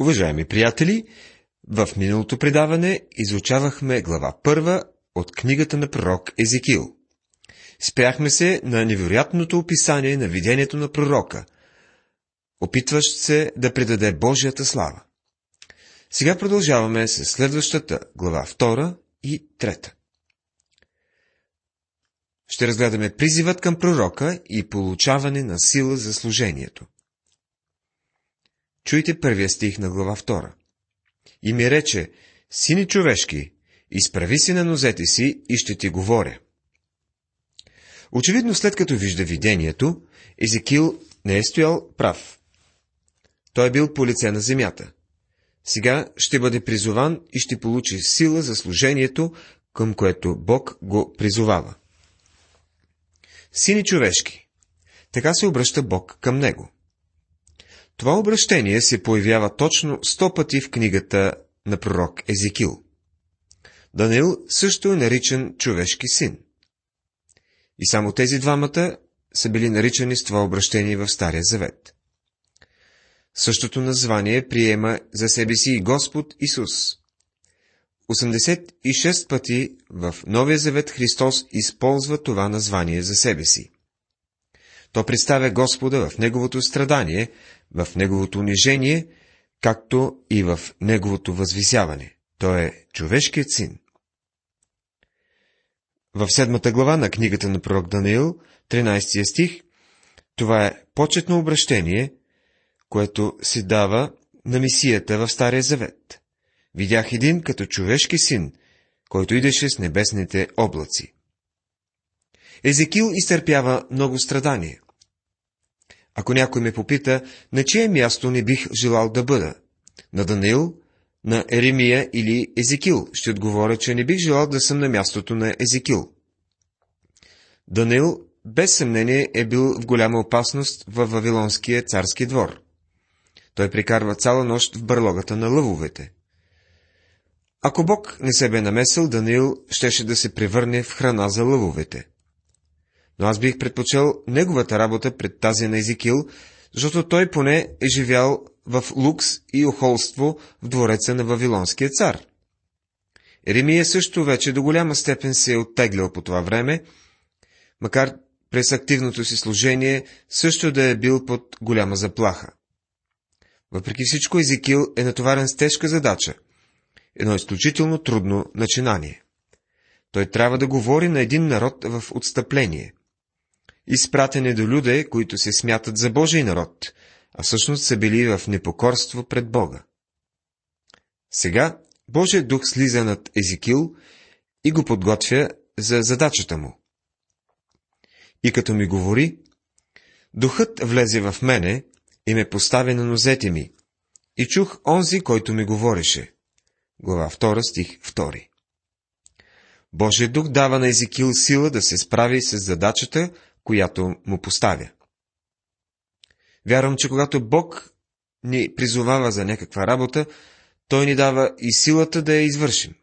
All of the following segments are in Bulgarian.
Уважаеми приятели, в миналото предаване изучавахме глава първа от книгата на пророк Езекил. Спряхме се на невероятното описание на видението на пророка, опитващ се да предаде Божията слава. Сега продължаваме с следващата глава втора и трета. Ще разгледаме призивът към пророка и получаване на сила за служението. Чуйте първия стих на глава 2. И ми рече, сини човешки, изправи се на нозете си и ще ти говоря. Очевидно, след като вижда видението, Езекил не е стоял прав. Той е бил по лице на земята. Сега ще бъде призован и ще получи сила за служението, към което Бог го призовава. Сини човешки. Така се обръща Бог към него. Това обращение се появява точно сто пъти в книгата на пророк Езекил. Даниил също е наричан човешки син. И само тези двамата са били наричани с това обращение в Стария Завет. Същото название приема за себе си и Господ Исус. 86 пъти в Новия Завет Христос използва това название за себе си. То представя Господа в Неговото страдание, в Неговото унижение, както и в Неговото възвисяване. Той е човешкият син. В седмата глава на книгата на пророк Даниил, 13 стих, това е почетно обращение, което се дава на мисията в Стария Завет. Видях един като човешки син, който идеше с небесните облаци. Езекил изтърпява много страдания. Ако някой ме попита, на чие място не бих желал да бъда? На Даниил, на Еремия или Езекил, ще отговоря, че не бих желал да съм на мястото на Езекил. Даниил, без съмнение, е бил в голяма опасност във Вавилонския царски двор. Той прикарва цяла нощ в бърлогата на лъвовете. Ако Бог не се бе намесил, Даниил щеше да се превърне в храна за лъвовете но аз бих предпочел неговата работа пред тази на Езикил, защото той поне е живял в лукс и охолство в двореца на Вавилонския цар. Еремия също вече до голяма степен се е оттеглял по това време, макар през активното си служение също да е бил под голяма заплаха. Въпреки всичко, Езикил е натоварен с тежка задача, едно изключително трудно начинание. Той трябва да говори на един народ в отстъпление – изпратени до люде, които се смятат за Божий народ, а всъщност са били в непокорство пред Бога. Сега Божия дух слиза над Езикил и го подготвя за задачата му. И като ми говори, духът влезе в мене и ме постави на нозете ми, и чух онзи, който ми говореше. Глава 2, стих 2. Божия дух дава на Езикил сила да се справи с задачата, която му поставя. Вярвам, че когато Бог ни призовава за някаква работа, Той ни дава и силата да я извършим.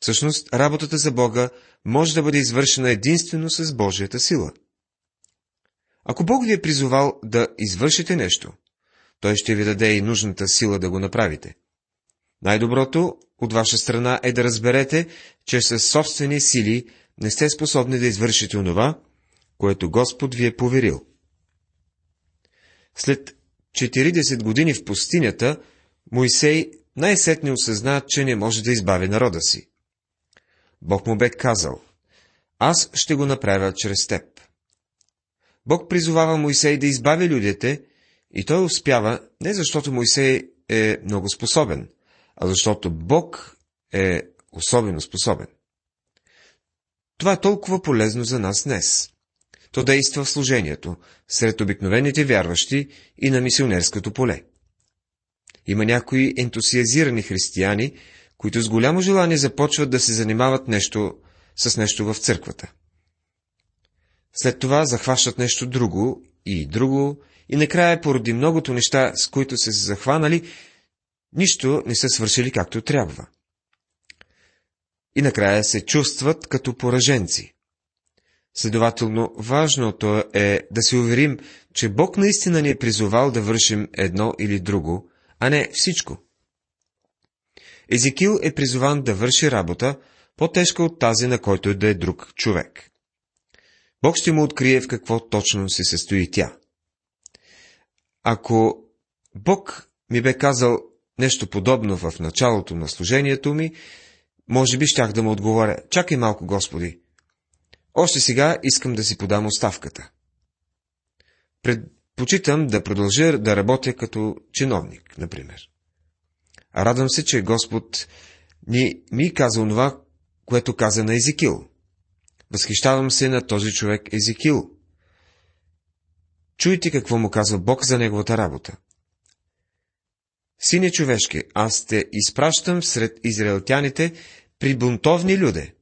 Всъщност, работата за Бога може да бъде извършена единствено с Божията сила. Ако Бог ви е призовал да извършите нещо, Той ще ви даде и нужната сила да го направите. Най-доброто от ваша страна е да разберете, че със собствени сили не сте способни да извършите онова, което Господ ви е поверил. След 40 години в пустинята, Моисей най-сетне осъзна, че не може да избави народа си. Бог му бе казал, аз ще го направя чрез теб. Бог призовава Моисей да избави людите, и той успява не защото Моисей е много способен, а защото Бог е особено способен. Това е толкова полезно за нас днес. То действа в служението, сред обикновените вярващи и на мисионерското поле. Има някои ентусиазирани християни, които с голямо желание започват да се занимават нещо с нещо в църквата. След това захващат нещо друго и друго, и накрая, поради многото неща, с които се захванали, нищо не са свършили както трябва. И накрая се чувстват като пораженци. Следователно, важното е да се уверим, че Бог наистина ни е призовал да вършим едно или друго, а не всичко. Езекил е призован да върши работа, по-тежка от тази, на който да е друг човек. Бог ще му открие в какво точно се състои тя. Ако Бог ми бе казал нещо подобно в началото на служението ми, може би щях да му отговоря, чакай малко, Господи, още сега искам да си подам оставката. Предпочитам да продължа да работя като чиновник, например. А радвам се, че Господ ни ми каза онова, което каза на Езекил. Възхищавам се на този човек Езекил. Чуйте какво му казва Бог за неговата работа. Сине човешки, аз те изпращам сред израелтяните при бунтовни люде,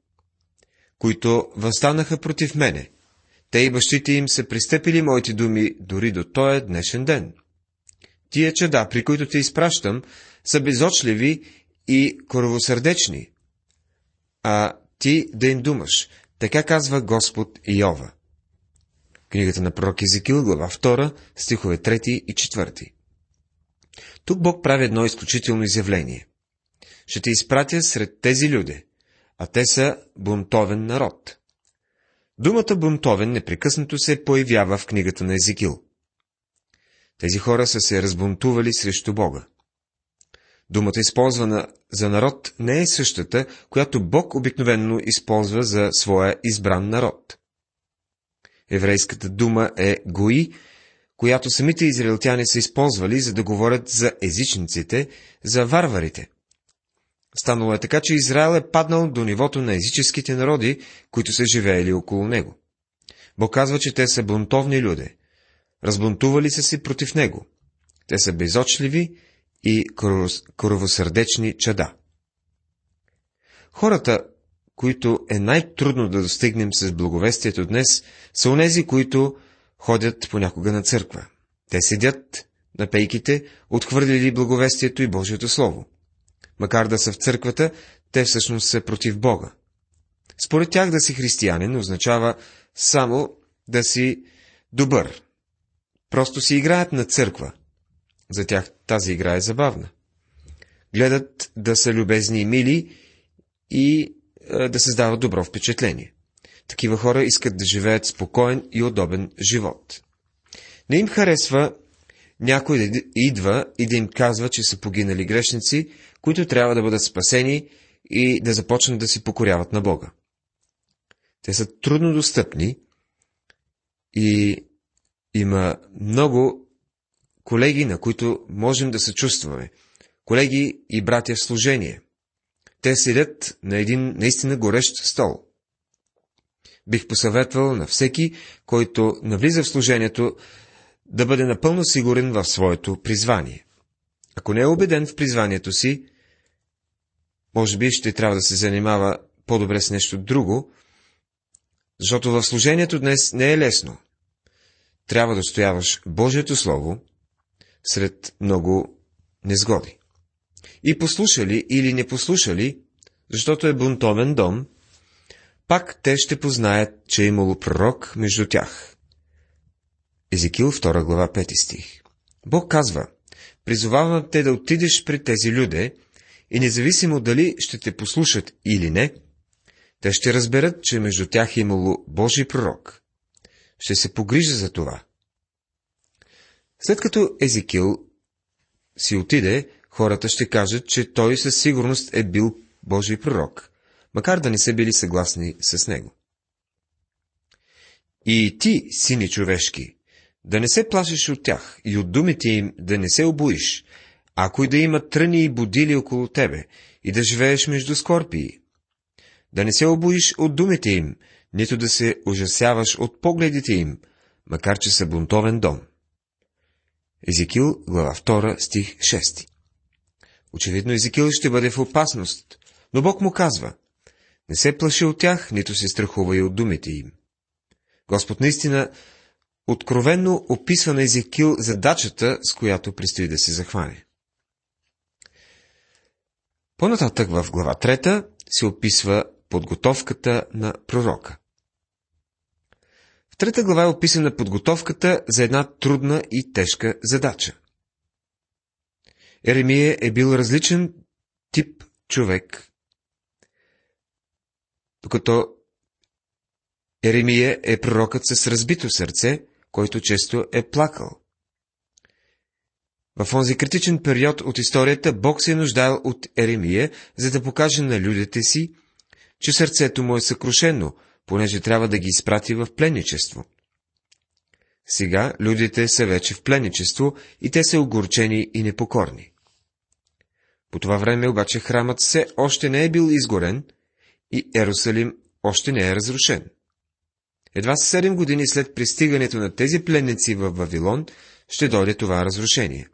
които възстанаха против мене. Те и бащите им са пристъпили моите думи дори до този днешен ден. Тия чеда, при които те изпращам, са безочливи и коровосърдечни. А ти да им думаш, така казва Господ Иова. Книгата на пророк Езекил, глава 2, стихове 3 и 4. Тук Бог прави едно изключително изявление. Ще те изпратя сред тези люди, а те са бунтовен народ. Думата бунтовен непрекъснато се появява в книгата на Езекил. Тези хора са се разбунтували срещу Бога. Думата, използвана за народ, не е същата, която Бог обикновенно използва за своя избран народ. Еврейската дума е гои, която самите израелтяни са използвали, за да говорят за езичниците, за варварите. Станало е така, че Израел е паднал до нивото на езическите народи, които са живеели около него. Бог казва, че те са бунтовни люди. Разбунтували са се против него. Те са безочливи и коровосърдечни чада. Хората, които е най-трудно да достигнем с благовестието днес, са онези, които ходят понякога на църква. Те седят на пейките, отхвърлили благовестието и Божието Слово. Макар да са в църквата, те всъщност са против Бога. Според тях да си християнин означава само да си добър. Просто си играят на църква. За тях тази игра е забавна. Гледат да са любезни и мили и е, да създават добро впечатление. Такива хора искат да живеят спокоен и удобен живот. Не им харесва някой да идва и да им казва, че са погинали грешници, които трябва да бъдат спасени и да започнат да си покоряват на Бога. Те са трудно достъпни и има много колеги, на които можем да се чувстваме. Колеги и братя в служение. Те седят на един наистина горещ стол. Бих посъветвал на всеки, който навлиза в служението, да бъде напълно сигурен в своето призвание. Ако не е убеден в призванието си, може би ще трябва да се занимава по-добре с нещо друго, защото в служението днес не е лесно. Трябва да стояваш Божието Слово сред много незгоди. И послушали или не послушали, защото е бунтовен дом, пак те ще познаят, че е имало пророк между тях. Езекил 2 глава 5 стих. Бог казва, призовавам те да отидеш при тези люде и независимо дали ще те послушат или не, те ще разберат, че между тях е имало Божий пророк. Ще се погрижа за това. След като Езекил си отиде, хората ще кажат, че той със сигурност е бил Божий пророк, макар да не са били съгласни с него. И ти, сини човешки, да не се плашиш от тях и от думите им да не се обоиш, ако и да има тръни и будили около тебе и да живееш между скорпии. Да не се обоиш от думите им, нито да се ужасяваш от погледите им, макар че са бунтовен дом. Езекил, глава 2, стих 6 Очевидно Езекил ще бъде в опасност, но Бог му казва, не се плаши от тях, нито се страхува и от думите им. Господ наистина откровенно описва на Езекил задачата, с която предстои да се захване. По-нататък в глава 3 се описва подготовката на пророка. В трета глава е описана подготовката за една трудна и тежка задача. Еремия е бил различен тип човек, докато Еремия е пророкът с разбито сърце, който често е плакал. В онзи критичен период от историята Бог се е нуждаел от Еремия, за да покаже на людите си, че сърцето му е съкрушено, понеже трябва да ги изпрати в пленничество. Сега людите са вече в пленничество и те са огорчени и непокорни. По това време обаче храмът все още не е бил изгорен и Ерусалим още не е разрушен. Едва 7 години след пристигането на тези пленници в Вавилон ще дойде това разрушение.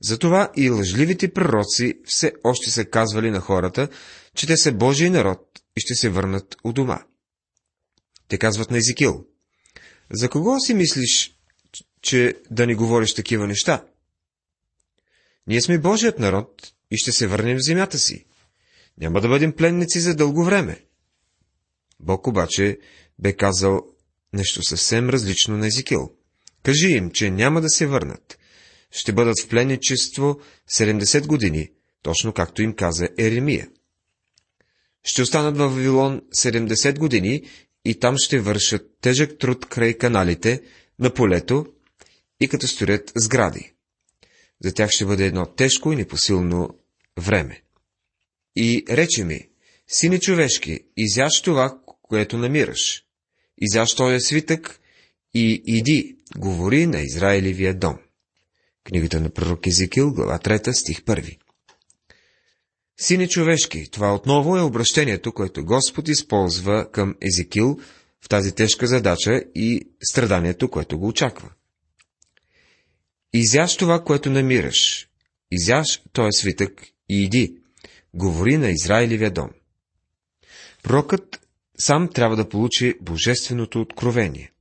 Затова и лъжливите пророци все още са казвали на хората, че те са Божий народ и ще се върнат у дома. Те казват на Езикил. За кого си мислиш, че да ни говориш такива неща? Ние сме Божият народ и ще се върнем в земята си. Няма да бъдем пленници за дълго време. Бог обаче бе казал нещо съвсем различно на Езикил. Кажи им, че няма да се върнат. Ще бъдат в пленничество 70 години, точно както им каза Еремия. Ще останат в Вавилон 70 години и там ще вършат тежък труд край каналите, на полето и като строят сгради. За тях ще бъде едно тежко и непосилно време. И рече ми, сине човешки, изяж това, което намираш. Изяж този свитък и иди, говори на Израилевия дом. Книгата на пророк Езекил, глава 3, стих 1. Сине човешки, това отново е обращението, което Господ използва към Езекил в тази тежка задача и страданието, което го очаква. Изяж това, което намираш. Изяж този свитък и иди. Говори на Израилевия дом. Пророкът сам трябва да получи божественото откровение.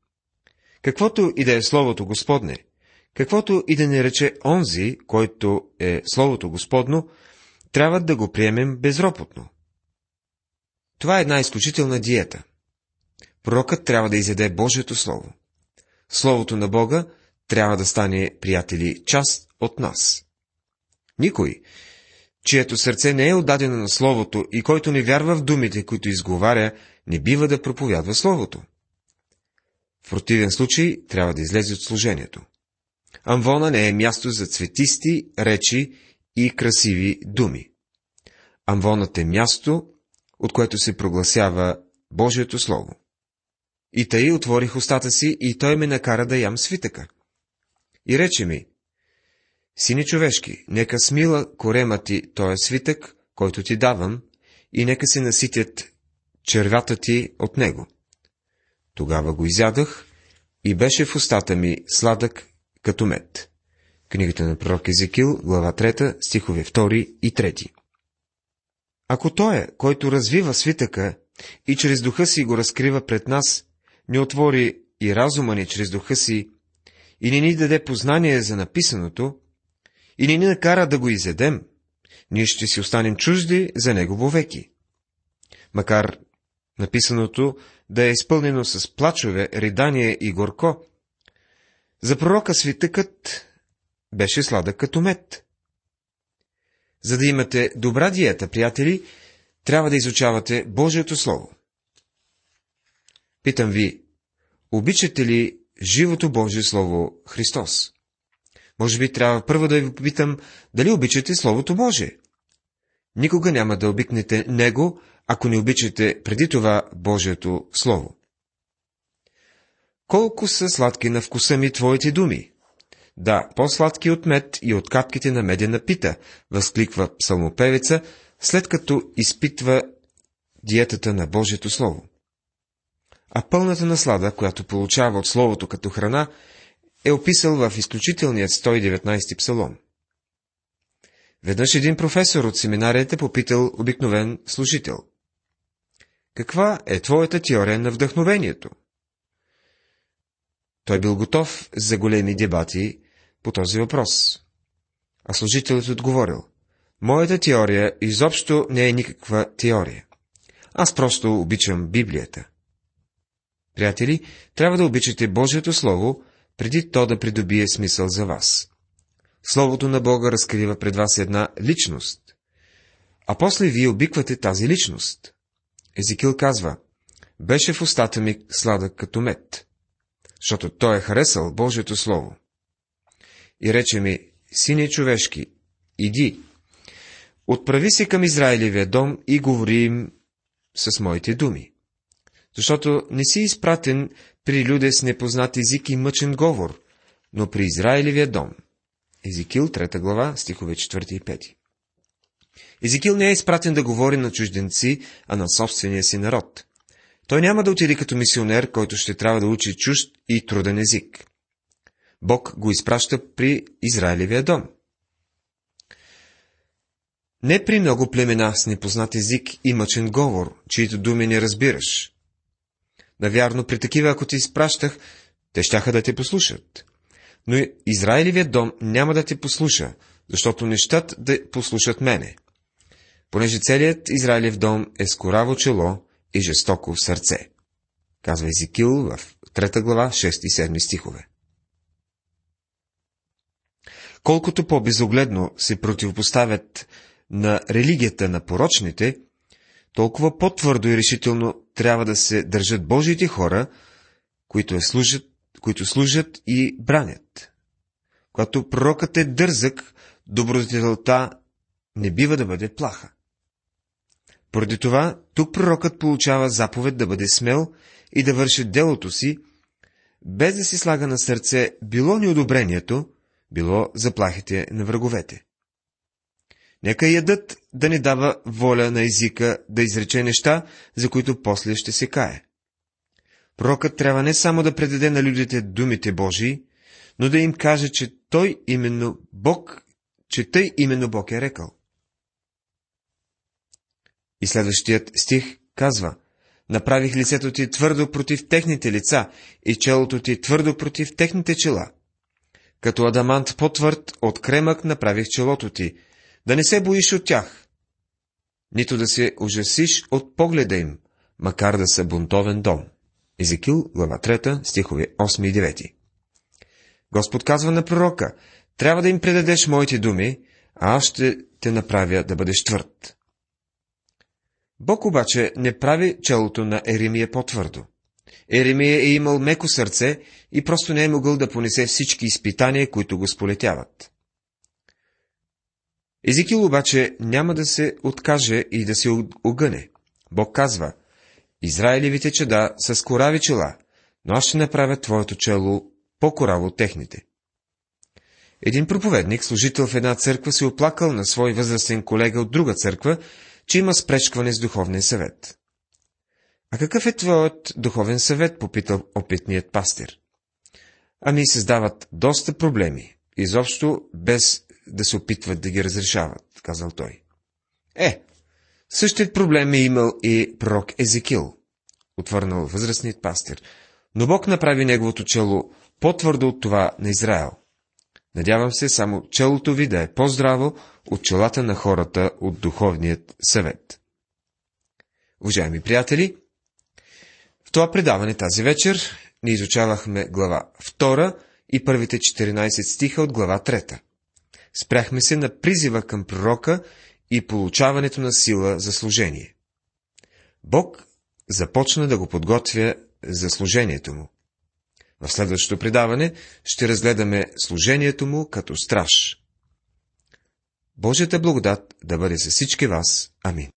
Каквото и да е Словото Господне, каквото и да не рече онзи, който е Словото Господно, трябва да го приемем безропотно. Това е една изключителна диета. Пророкът трябва да изяде Божието Слово. Словото на Бога трябва да стане, приятели, част от нас. Никой, чието сърце не е отдадено на Словото и който не вярва в думите, които изговаря, не бива да проповядва Словото. В противен случай трябва да излезе от служението. Амвона не е място за цветисти речи и красиви думи. Амвонът е място, от което се прогласява Божието Слово. И тъй отворих устата си и той ме накара да ям свитъка. И рече ми, Сини човешки, нека смила корема ти този свитък, който ти давам, и нека се наситят червята ти от него. Тогава го изядах и беше в устата ми сладък като мед. Книгата на пророк Езекил, глава 3, стихове 2 и 3. Ако той е, който развива свитъка и чрез духа си го разкрива пред нас, ни отвори и разума ни чрез духа си, и не ни даде познание за написаното, и не ни накара да го изедем, ние ще си останем чужди за него вовеки. Макар написаното да е изпълнено с плачове, ридание и горко, за пророка свитъкът беше сладък като мед. За да имате добра диета, приятели, трябва да изучавате Божието Слово. Питам ви, обичате ли живото Божие Слово Христос? Може би трябва първо да ви попитам, дали обичате Словото Божие. Никога няма да обикнете Него, ако не обичате преди това Божието Слово. Колко са сладки на вкуса ми твоите думи? Да, по-сладки от мед и от капките на медена пита, възкликва псалмопевеца, след като изпитва диетата на Божието Слово. А пълната наслада, която получава от Словото като храна, е описал в изключителният 119 псалом. Веднъж един професор от семинарията попитал обикновен служител. Каква е твоята теория на вдъхновението? Той бил готов за големи дебати по този въпрос. А служителят отговорил, моята теория изобщо не е никаква теория. Аз просто обичам Библията. Приятели, трябва да обичате Божието Слово, преди то да придобие смисъл за вас. Словото на Бога разкрива пред вас една личност. А после вие обиквате тази личност. Езикил казва, беше в устата ми сладък като мед, защото той е харесал Божието Слово. И рече ми, сине човешки, иди, отправи се към Израилевия дом и говори им с моите думи. Защото не си изпратен при люде с непознат език и мъчен говор, но при Израилевия дом. Езикил, 3 глава, стихове 4 и 5. Езикил не е изпратен да говори на чужденци, а на собствения си народ. Той няма да отиде като мисионер, който ще трябва да учи чужд и труден език. Бог го изпраща при Израилевия дом. Не при много племена с непознат език и мъчен говор, чието думи не разбираш. Навярно, при такива, ако ти изпращах, те щяха да те послушат. Но Израилевият дом няма да те послуша, защото не щат да послушат мене. Понеже целият Израилев дом е скораво чело и жестоко в сърце. Казва Езикил в 3 глава, 6 и 7 стихове. Колкото по-безогледно се противопоставят на религията на порочните, толкова по-твърдо и решително трябва да се държат Божиите хора, които, е служат, които служат и бранят. Когато пророкът е дързък, добродетелта не бива да бъде плаха. Поради това, тук пророкът получава заповед да бъде смел и да върши делото си, без да си слага на сърце било неодобрението, било заплахите на враговете. Нека ядът да не дава воля на езика да изрече неща, за които после ще се кае. Пророкът трябва не само да предаде на людите думите Божии, но да им каже, че той именно Бог, че тъй именно Бог е рекал. И следващият стих казва, направих лицето ти твърдо против техните лица и челото ти твърдо против техните чела. Като адамант по-твърд от кремък направих челото ти, да не се боиш от тях, нито да се ужасиш от погледа им, макар да са бунтовен дом. Езекил, глава 3, стихове 8 и 9. Господ казва на пророка, трябва да им предадеш моите думи, а аз ще те направя да бъдеш твърд. Бог обаче не прави челото на Еремия по-твърдо. Еремия е имал меко сърце и просто не е могъл да понесе всички изпитания, които го сполетяват. Езикил обаче няма да се откаже и да се огъне. Бог казва, Израилевите чеда са с корави чела, но аз ще направя твоето чело по-кораво от техните. Един проповедник, служител в една църква, се оплакал на свой възрастен колега от друга църква, че има спречкване с духовния съвет. А какъв е твоят духовен съвет, попитал опитният пастир. Ами създават доста проблеми, изобщо без да се опитват да ги разрешават, казал той. Е, същият проблем е имал и пророк Езекил, отвърнал възрастният пастир, но Бог направи неговото чело по-твърдо от това на Израел. Надявам се само челото ви да е по-здраво от челата на хората от духовният съвет. Уважаеми приятели, в това предаване тази вечер ни изучавахме глава 2 и първите 14 стиха от глава 3. Спряхме се на призива към пророка и получаването на сила за служение. Бог започна да го подготвя за служението му. В следващото предаване ще разгледаме служението му като страж. Божията благодат да бъде с всички вас. Амин.